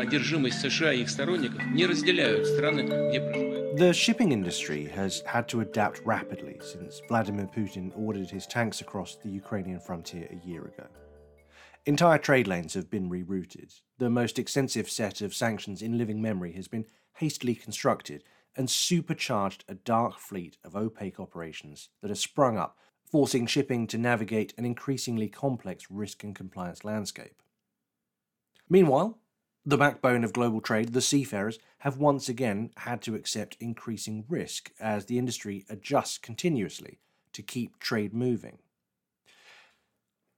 одержимость США и их сторонников не разделяют страны, где проживают. The shipping industry has had to adapt rapidly since Vladimir Putin ordered his tanks across the Ukrainian frontier a year ago. Entire trade lanes have been rerouted. The most extensive set of sanctions in living memory has been hastily constructed and supercharged a dark fleet of opaque operations that have sprung up, forcing shipping to navigate an increasingly complex risk and compliance landscape. Meanwhile, the backbone of global trade, the seafarers, have once again had to accept increasing risk as the industry adjusts continuously to keep trade moving.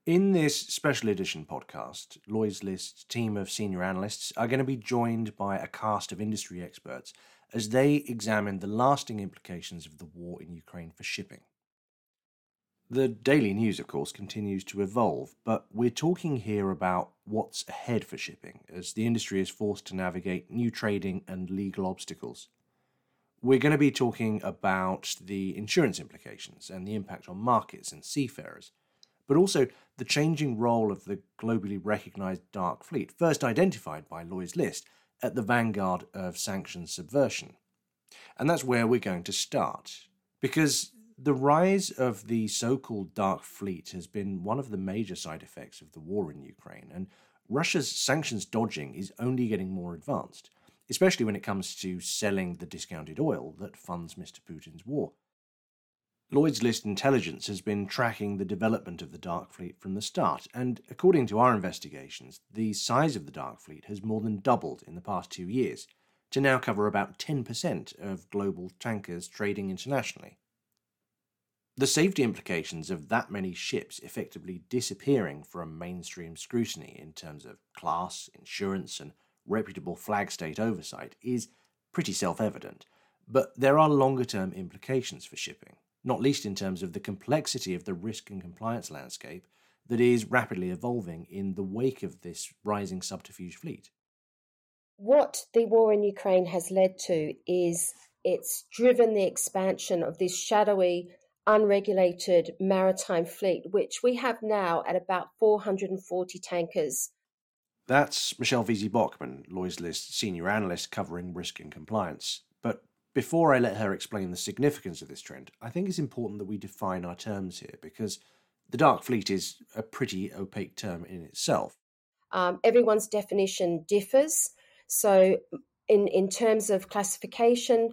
In this special edition podcast, Lloyd's List's team of senior analysts are going to be joined by a cast of industry experts as they examine the lasting implications of the war in Ukraine for shipping. The daily news, of course, continues to evolve, but we're talking here about what's ahead for shipping as the industry is forced to navigate new trading and legal obstacles. We're going to be talking about the insurance implications and the impact on markets and seafarers, but also the changing role of the globally recognized dark fleet, first identified by Lloyd's List at the vanguard of sanctions subversion. And that's where we're going to start, because the rise of the so called Dark Fleet has been one of the major side effects of the war in Ukraine, and Russia's sanctions dodging is only getting more advanced, especially when it comes to selling the discounted oil that funds Mr. Putin's war. Lloyd's List Intelligence has been tracking the development of the Dark Fleet from the start, and according to our investigations, the size of the Dark Fleet has more than doubled in the past two years, to now cover about 10% of global tankers trading internationally. The safety implications of that many ships effectively disappearing from mainstream scrutiny in terms of class, insurance, and reputable flag state oversight is pretty self evident, but there are longer term implications for shipping, not least in terms of the complexity of the risk and compliance landscape that is rapidly evolving in the wake of this rising subterfuge fleet. What the war in Ukraine has led to is it's driven the expansion of this shadowy unregulated maritime fleet, which we have now at about 440 tankers. That's Michelle Wiese Bockmann, Lloyd's List senior analyst covering risk and compliance. But before I let her explain the significance of this trend, I think it's important that we define our terms here because the dark fleet is a pretty opaque term in itself. Um, everyone's definition differs. So, in, in terms of classification,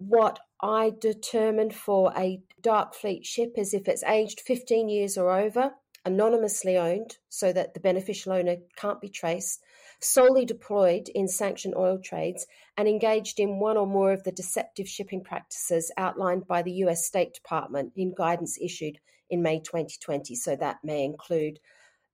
what I determine for a dark fleet ship is if it's aged 15 years or over, anonymously owned so that the beneficial owner can't be traced, solely deployed in sanctioned oil trades, and engaged in one or more of the deceptive shipping practices outlined by the US State Department in guidance issued in May 2020. So that may include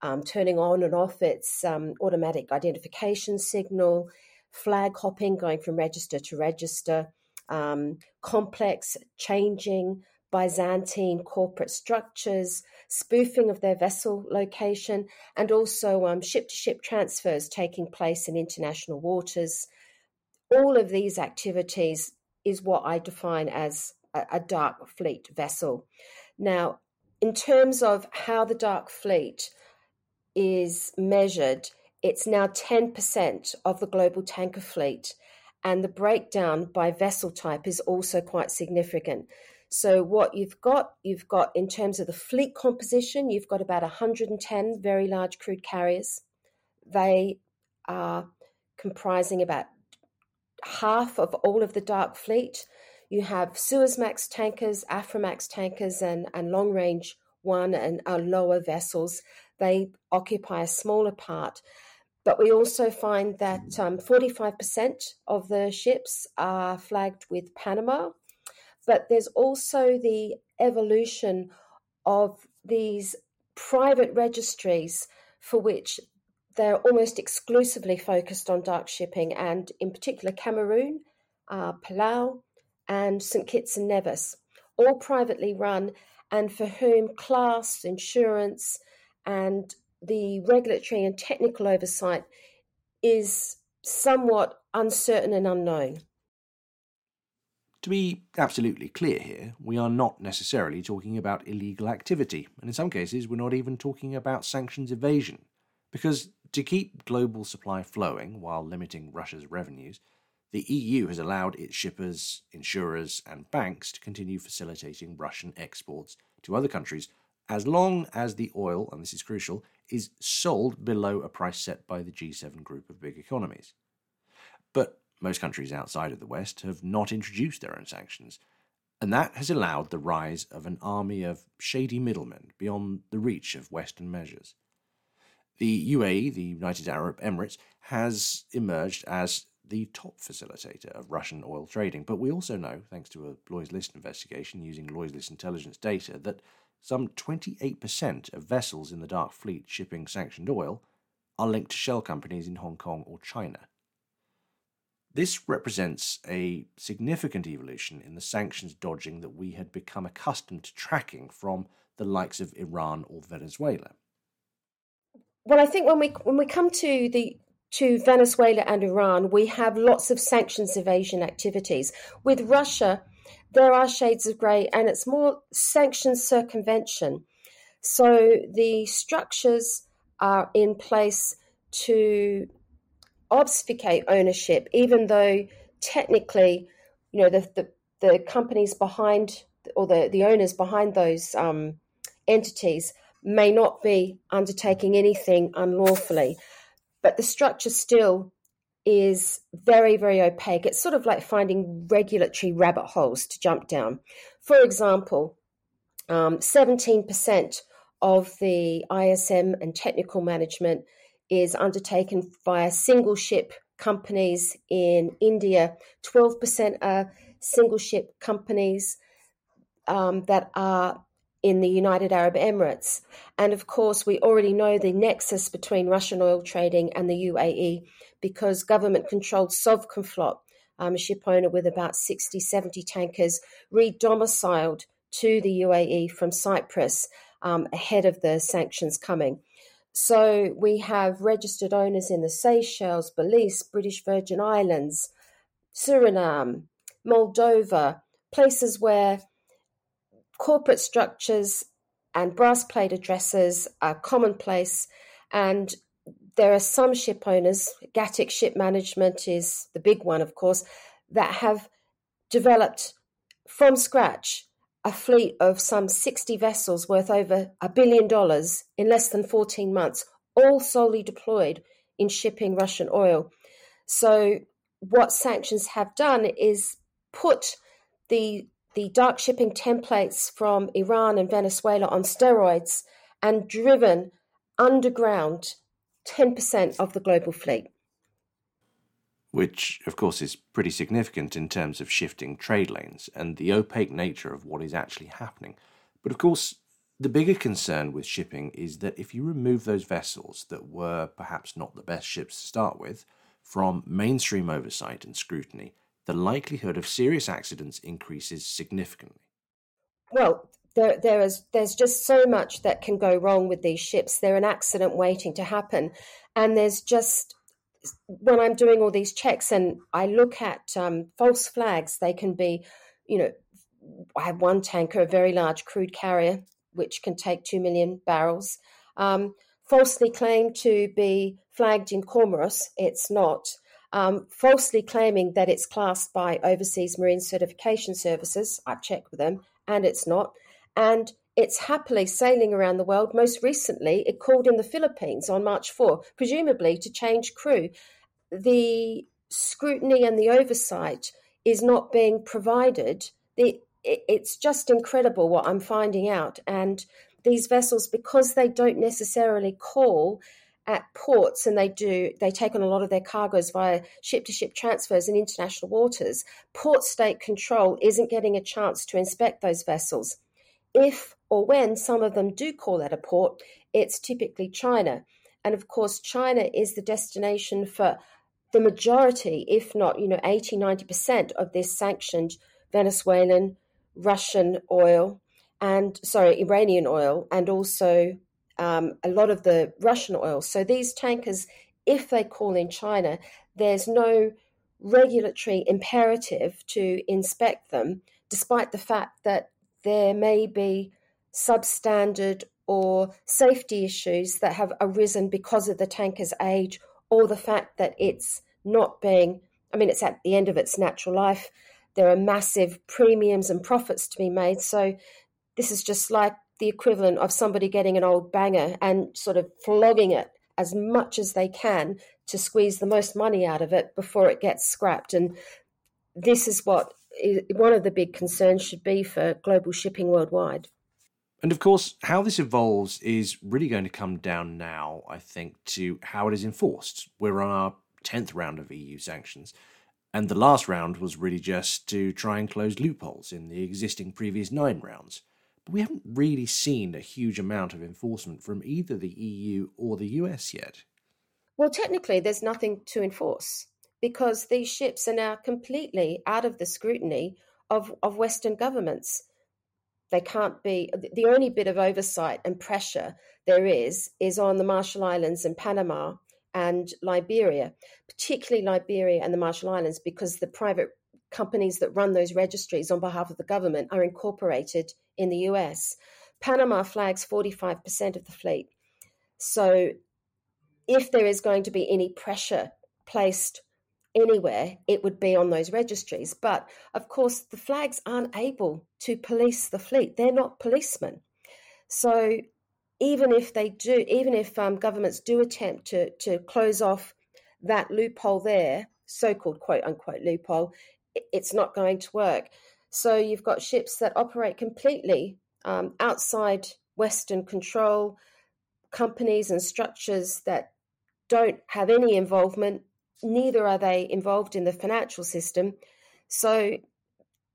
um, turning on and off its um, automatic identification signal, flag hopping, going from register to register um, complex, changing Byzantine corporate structures, spoofing of their vessel location, and also ship to ship transfers taking place in international waters. All of these activities is what I define as a, a dark fleet vessel. Now, in terms of how the dark fleet is measured, it's now 10% of the global tanker fleet and the breakdown by vessel type is also quite significant. So, what you've got, you've got in terms of the fleet composition, you've got about 110 very large crude carriers. They are comprising about half of all of the dark fleet. You have Suezmax tankers, Aframax tankers, and, and long range one and uh, lower vessels. They occupy a smaller part. But we also find that um, 45% of the ships are flagged with Panama. But there's also the evolution of these private registries for which they're almost exclusively focused on dark shipping, and in particular, Cameroon, uh, Palau, and St. Kitts and Nevis, all privately run, and for whom class, insurance, and the regulatory and technical oversight is somewhat uncertain and unknown. To be absolutely clear here, we are not necessarily talking about illegal activity, and in some cases, we're not even talking about sanctions evasion, because to keep global supply flowing while limiting Russia's revenues, the EU has allowed its shippers, insurers, and banks to continue facilitating Russian exports to other countries as long as the oil, and this is crucial, is sold below a price set by the G7 group of big economies. But most countries outside of the West have not introduced their own sanctions, and that has allowed the rise of an army of shady middlemen beyond the reach of Western measures. The UAE, the United Arab Emirates, has emerged as the top facilitator of Russian oil trading, but we also know, thanks to a Lloyd's List investigation using Lloyd's List intelligence data, that some 28% of vessels in the Dark Fleet shipping sanctioned oil are linked to shell companies in Hong Kong or China. This represents a significant evolution in the sanctions dodging that we had become accustomed to tracking from the likes of Iran or Venezuela. Well, I think when we when we come to the to Venezuela and Iran, we have lots of sanctions evasion activities. With Russia, there are shades of grey, and it's more sanctioned circumvention. So the structures are in place to obfuscate ownership, even though technically, you know, the, the, the companies behind or the, the owners behind those um, entities may not be undertaking anything unlawfully. But the structure still is very, very opaque. It's sort of like finding regulatory rabbit holes to jump down. For example, um, 17% of the ISM and technical management is undertaken via single ship companies in India. 12% are single ship companies um, that are in the United Arab Emirates. And of course, we already know the nexus between Russian oil trading and the UAE because government controlled Sovcomflot, um, a ship owner with about 60, 70 tankers, re domiciled to the UAE from Cyprus um, ahead of the sanctions coming. So we have registered owners in the Seychelles, Belize, British Virgin Islands, Suriname, Moldova, places where corporate structures and brass plate addresses are commonplace. And there are some ship owners, Gatik Ship Management is the big one, of course, that have developed from scratch a fleet of some 60 vessels worth over a billion dollars in less than 14 months, all solely deployed in shipping Russian oil. So, what sanctions have done is put the the dark shipping templates from Iran and Venezuela on steroids and driven underground 10% of the global fleet which of course is pretty significant in terms of shifting trade lanes and the opaque nature of what is actually happening. But of course, the bigger concern with shipping is that if you remove those vessels that were perhaps not the best ships to start with from mainstream oversight and scrutiny, the likelihood of serious accidents increases significantly. Well, there, there is there's just so much that can go wrong with these ships. They're an accident waiting to happen, and there's just when I'm doing all these checks and I look at um, false flags, they can be, you know, I have one tanker, a very large crude carrier, which can take 2 million barrels, um, falsely claimed to be flagged in Comoros. It's not. Um, falsely claiming that it's classed by Overseas Marine Certification Services. I've checked with them, and it's not. And it's happily sailing around the world. Most recently, it called in the Philippines on March 4, presumably to change crew. The scrutiny and the oversight is not being provided. The, it's just incredible what I'm finding out. And these vessels, because they don't necessarily call at ports and they do they take on a lot of their cargoes via ship to ship transfers in international waters port state control isn't getting a chance to inspect those vessels if or when some of them do call at a port, it's typically China. And of course, China is the destination for the majority, if not, you know, 80, 90% of this sanctioned Venezuelan, Russian oil, and sorry, Iranian oil, and also um, a lot of the Russian oil. So these tankers, if they call in China, there's no regulatory imperative to inspect them, despite the fact that there may be substandard or safety issues that have arisen because of the tanker's age or the fact that it's not being, I mean, it's at the end of its natural life. There are massive premiums and profits to be made. So this is just like the equivalent of somebody getting an old banger and sort of flogging it as much as they can to squeeze the most money out of it before it gets scrapped. And this is what one of the big concerns should be for global shipping worldwide. And of course, how this evolves is really going to come down now, I think, to how it is enforced. We're on our 10th round of EU sanctions, and the last round was really just to try and close loopholes in the existing previous nine rounds. But we haven't really seen a huge amount of enforcement from either the EU or the US yet. Well, technically, there's nothing to enforce because these ships are now completely out of the scrutiny of, of Western governments. They can't be, the only bit of oversight and pressure there is, is on the Marshall Islands and Panama and Liberia, particularly Liberia and the Marshall Islands, because the private companies that run those registries on behalf of the government are incorporated in the US. Panama flags 45% of the fleet. So if there is going to be any pressure placed anywhere, it would be on those registries. But of course, the flags aren't able to police the fleet, they're not policemen. So even if they do, even if um, governments do attempt to, to close off that loophole there, so called quote unquote loophole, it's not going to work. So you've got ships that operate completely um, outside Western control, companies and structures that don't have any involvement, neither are they involved in the financial system. So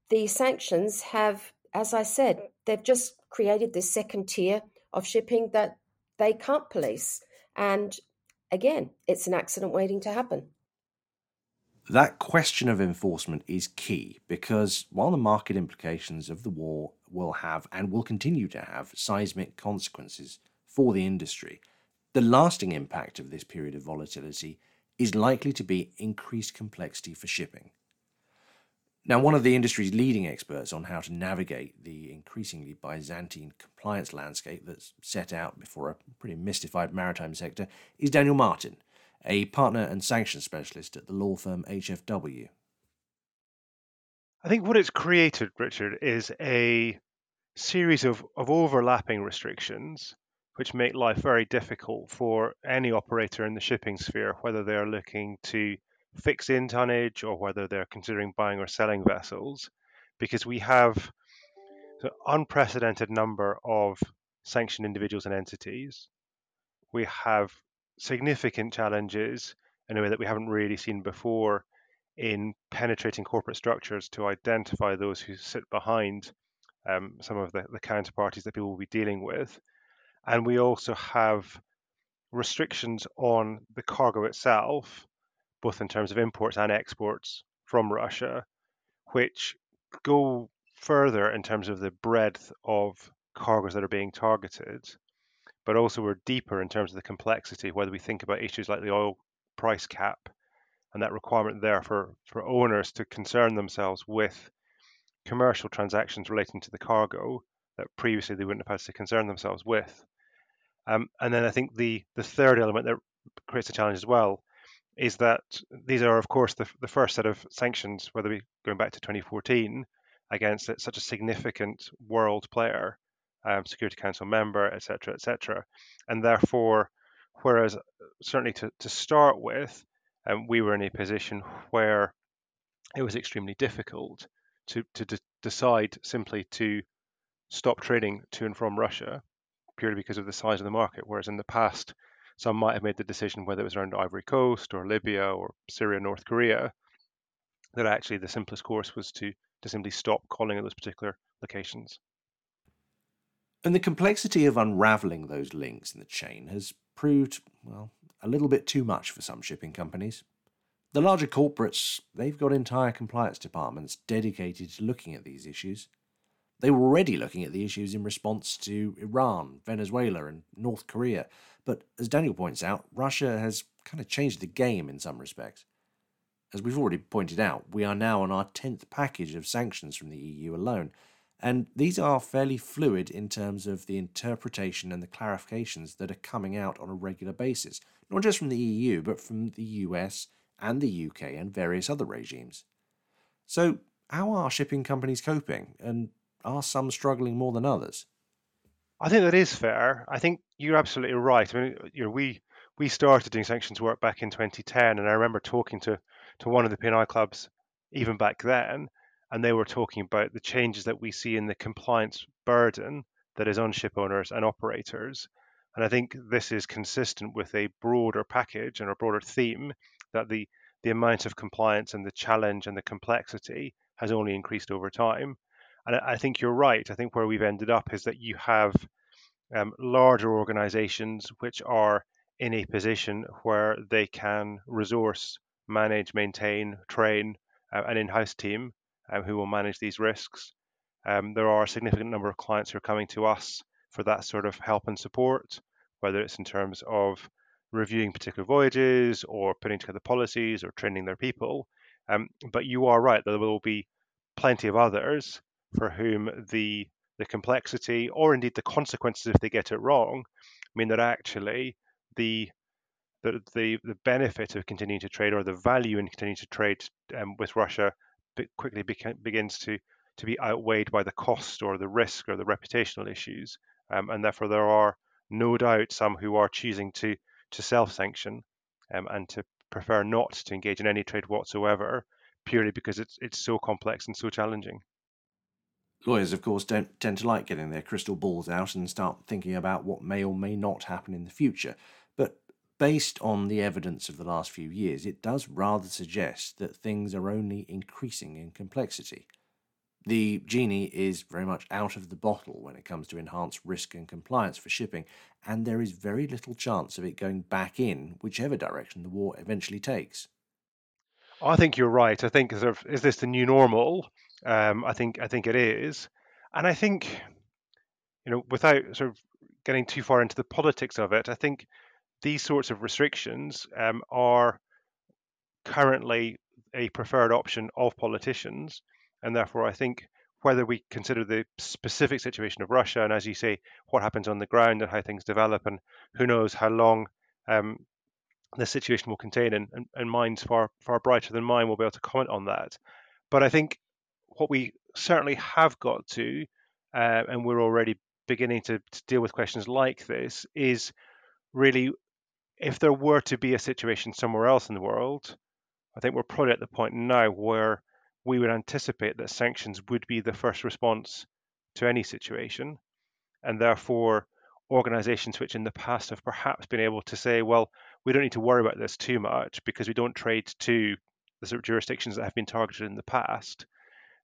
the sanctions have, as I said, they've just created this second tier of shipping that they can't police. And again, it's an accident waiting to happen. That question of enforcement is key because while the market implications of the war will have and will continue to have seismic consequences for the industry, the lasting impact of this period of volatility is likely to be increased complexity for shipping. Now, one of the industry's leading experts on how to navigate the increasingly Byzantine compliance landscape that's set out before a pretty mystified maritime sector is Daniel Martin, a partner and sanctions specialist at the law firm HFW. I think what it's created, Richard, is a series of, of overlapping restrictions which make life very difficult for any operator in the shipping sphere, whether they're looking to fix in tonnage or whether they're considering buying or selling vessels, because we have an unprecedented number of sanctioned individuals and entities. We have significant challenges in a way that we haven't really seen before in penetrating corporate structures to identify those who sit behind um, some of the, the counterparties that people will be dealing with. And we also have restrictions on the cargo itself, both in terms of imports and exports from Russia, which go further in terms of the breadth of cargoes that are being targeted, but also we're deeper in terms of the complexity, whether we think about issues like the oil price cap and that requirement there for, for owners to concern themselves with commercial transactions relating to the cargo that previously they wouldn't have had to concern themselves with. Um, and then I think the the third element that creates a challenge as well is that these are, of course, the, the first set of sanctions, whether we going back to 2014, against such a significant world player, um, Security Council member, etc., etc. And therefore, whereas certainly to, to start with, um, we were in a position where it was extremely difficult to, to de- decide simply to stop trading to and from Russia purely because of the size of the market. Whereas in the past, some might have made the decision whether it was around Ivory Coast or Libya or Syria, North Korea, that actually the simplest course was to, to simply stop calling at those particular locations. And the complexity of unraveling those links in the chain has proved, well, a little bit too much for some shipping companies. The larger corporates, they've got entire compliance departments dedicated to looking at these issues. They were already looking at the issues in response to Iran, Venezuela, and North Korea. But as Daniel points out, Russia has kind of changed the game in some respects. As we've already pointed out, we are now on our 10th package of sanctions from the EU alone, And these are fairly fluid in terms of the interpretation and the clarifications that are coming out on a regular basis, not just from the EU, but from the US and the UK and various other regimes. So, how are shipping companies coping, and are some struggling more than others? I think that is fair. I think you're absolutely right. I mean, you know, we we started doing sanctions work back in 2010, and I remember talking to to one of the P&I clubs even back then, and they were talking about the changes that we see in the compliance burden that is on ship owners and operators. And I think this is consistent with a broader package and a broader theme that the the amount of compliance and the challenge and the complexity has only increased over time. And I think you're right. I think where we've ended up is that you have um, larger organizations which are in a position where they can resource, manage, maintain, train uh, an in house team um, who will manage these risks. Um, there are a significant number of clients who are coming to us for that sort of help and support, whether it's in terms of reviewing particular voyages or putting together policies or training their people. Um, but you are right, there will be plenty of others for whom the the complexity or indeed the consequences if they get it wrong mean that actually the the the, the benefit of continuing to trade or the value in continuing to trade um, with Russia quickly beca- begins to to be outweighed by the cost or the risk or the reputational issues, um, and therefore there are no doubt some who are choosing to to self-sanction um, and to prefer not to engage in any trade whatsoever, purely because it's it's so complex and so challenging. Lawyers, of course, don't tend to like getting their crystal balls out and start thinking about what may or may not happen in the future. Based on the evidence of the last few years, it does rather suggest that things are only increasing in complexity. The genie is very much out of the bottle when it comes to enhanced risk and compliance for shipping, and there is very little chance of it going back in whichever direction the war eventually takes. I think you're right. I think is this the new normal? Um, I think I think it is, and I think you know without sort of getting too far into the politics of it, I think these sorts of restrictions um, are currently a preferred option of politicians, and therefore I think whether we consider the specific situation of Russia and, as you say, what happens on the ground and how things develop, and who knows how long um, the situation will contain, and, and, and minds far far brighter than mine will be able to comment on that. But I think what we certainly have got to, uh, and we're already beginning to, to deal with questions like this, is really if there were to be a situation somewhere else in the world, I think we're probably at the point now where we would anticipate that sanctions would be the first response to any situation. And therefore, organizations which in the past have perhaps been able to say, well, we don't need to worry about this too much because we don't trade to the sort of jurisdictions that have been targeted in the past,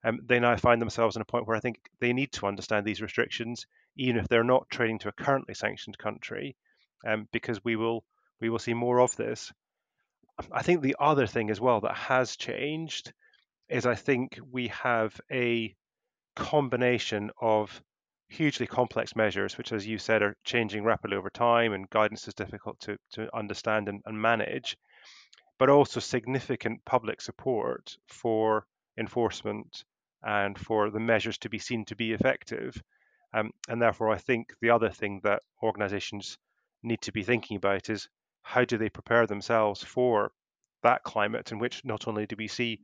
um, they now find themselves in a point where I think they need to understand these restrictions, even if they're not trading to a currently sanctioned country, um, because we will we will see more of this. I think the other thing as well that has changed is I think we have a combination of hugely complex measures, which, as you said, are changing rapidly over time, and guidance is difficult to, to understand and, and manage, but also significant public support for enforcement and for the measures to be seen to be effective. Um, and therefore, I think the other thing that organizations need to be thinking about is how do they prepare themselves for that climate in which not only do we see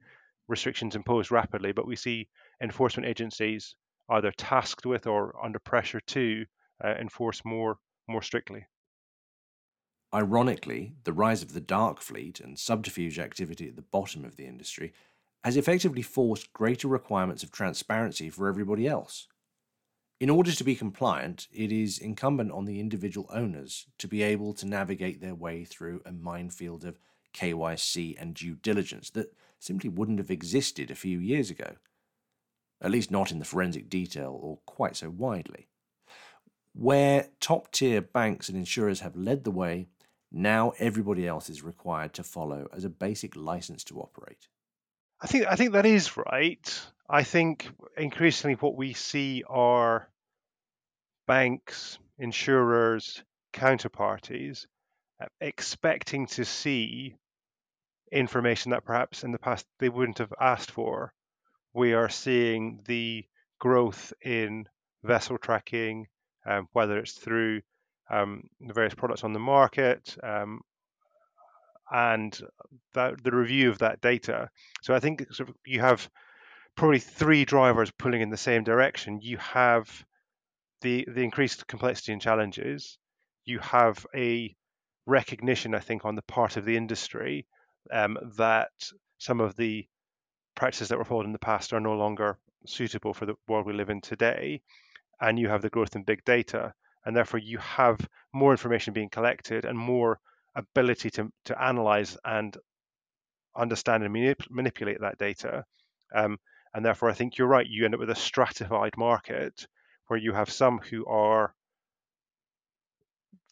restrictions imposed rapidly, but we see enforcement agencies either tasked with or under pressure to uh, enforce more more strictly. Ironically, the rise of the dark fleet and subterfuge activity at the bottom of the industry has effectively forced greater requirements of transparency for everybody else. In order to be compliant, it is incumbent on the individual owners to be able to navigate their way through a minefield of KYC and due diligence that simply wouldn't have existed a few years ago, at least not in the forensic detail or quite so widely. Where top tier banks and insurers have led the way, now everybody else is required to follow as a basic license to operate. I think I think that is right. I think increasingly what we see are banks, insurers, counterparties uh, expecting to see information that perhaps in the past they wouldn't have asked for. We are seeing the growth in vessel tracking, um, whether it's through um, the various products on the market um, and that, the review of that data. So I think sort of you have probably three drivers pulling in the same direction. You have the the increased complexity and challenges. You have a recognition, I think, on the part of the industry um, that some of the practices that were followed in the past are no longer suitable for the world we live in today. And you have the growth in big data, and therefore you have more information being collected and more ability to, to analyze and understand and manip- manipulate that data. Um, and therefore, I think you're right. You end up with a stratified market where you have some who are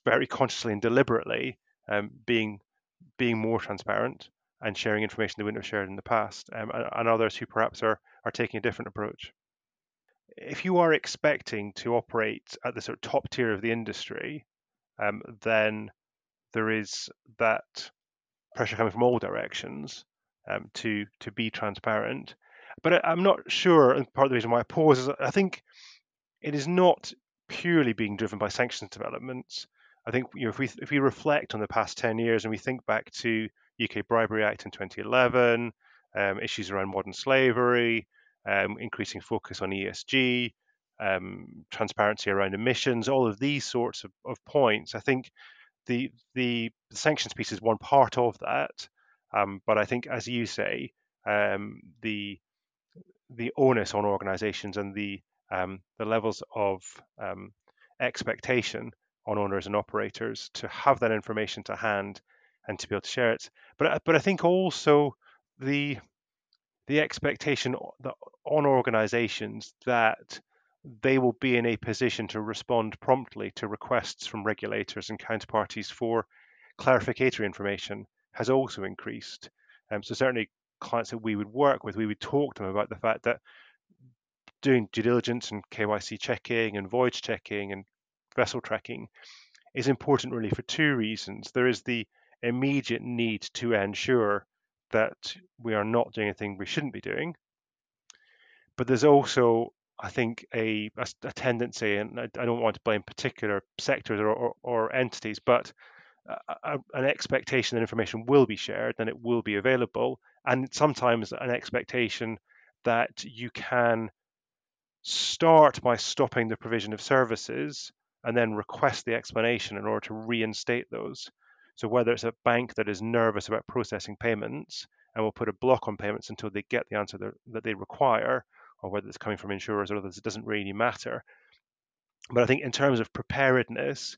very consciously and deliberately um, being being more transparent and sharing information they wouldn't have shared in the past, um, and, and, others who perhaps are are taking a different approach. If you are expecting to operate at the sort of top tier of the industry, um, then there is that pressure coming from all directions um, to to be transparent. But I, am not sure, and part of the reason why I pause is I think it is not purely being driven by sanctions developments. I think you know, if we if we reflect on the past 10 years and we think back to UK Bribery Act in 2011, um, issues around modern slavery, um, increasing focus on ESG, um, transparency around emissions, all of these sorts of, of points. I think the the sanctions piece is one part of that, um, but I think, as you say, um, the the onus on organisations and the um, the levels of um, expectation on owners and operators to have that information to hand and to be able to share it. But but I think also the the expectation on organisations that they will be in a position to respond promptly to requests from regulators and counterparties for clarificatory information has also increased. Um, so certainly clients that we would work with, we would talk to them about the fact that doing due diligence and KYC checking and voyage checking and vessel tracking is important really for two reasons. There is the immediate need to ensure that we are not doing anything we shouldn't be doing. But there's also, I think, a, a, a tendency, and I, I, don't want to blame particular sectors or, or, or entities, but uh, a, an expectation that information will be shared and it will be available, and sometimes an expectation that you can start by stopping the provision of services and then request the explanation in order to reinstate those. So whether it's a bank that is nervous about processing payments and will put a block on payments until they get the answer that they require, or whether it's coming from insurers or others, it doesn't really matter. But I think in terms of preparedness,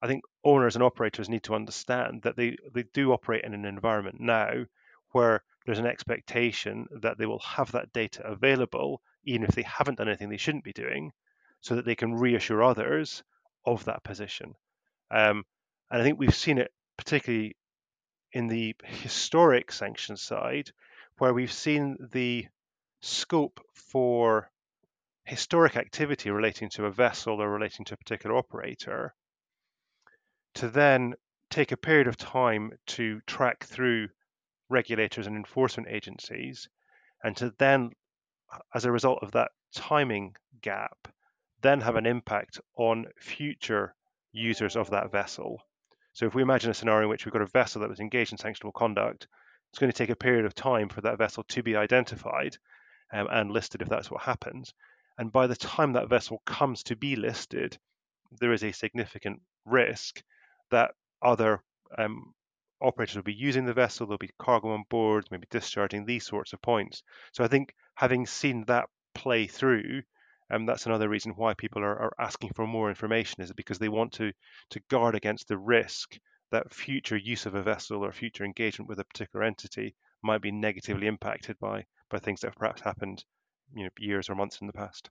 I think owners and operators need to understand that they, they do operate in an environment now where there's an expectation that they will have that data available, even if they haven't done anything they shouldn't be doing, so that they can reassure others of that position. Um, and I think we've seen it particularly in the historic sanctions side, where we've seen the scope for historic activity relating to a vessel or relating to a particular operator to then take a period of time to track through regulators and enforcement agencies, and to then, as a result of that timing gap, then have an impact on future users of that vessel. So if we imagine a scenario in which we've got a vessel that was engaged in sanctionable conduct, it's going to take a period of time for that vessel to be identified um, and listed if that's what happens. And by the time that vessel comes to be listed, there is a significant risk that other um, operators will be using the vessel, there'll be cargo on board, maybe discharging these sorts of points. So I think having seen that play through, um, that's another reason why people are, are asking for more information is because they want to to guard against the risk that future use of a vessel or future engagement with a particular entity might be negatively impacted by by things that have perhaps happened you know years or months in the past.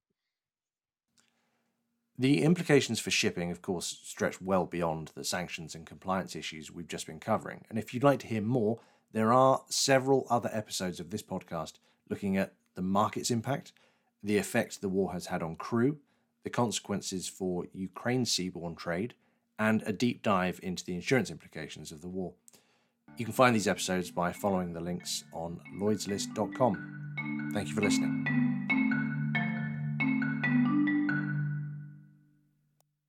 The implications for shipping, of course, stretch well beyond the sanctions and compliance issues we've just been covering. And if you'd like to hear more, there are several other episodes of this podcast looking at the market's impact, the effect the war has had on crew, the consequences for Ukraine's seaborne trade, and a deep dive into the insurance implications of the war. You can find these episodes by following the links on lloydslist.com. Thank you for listening.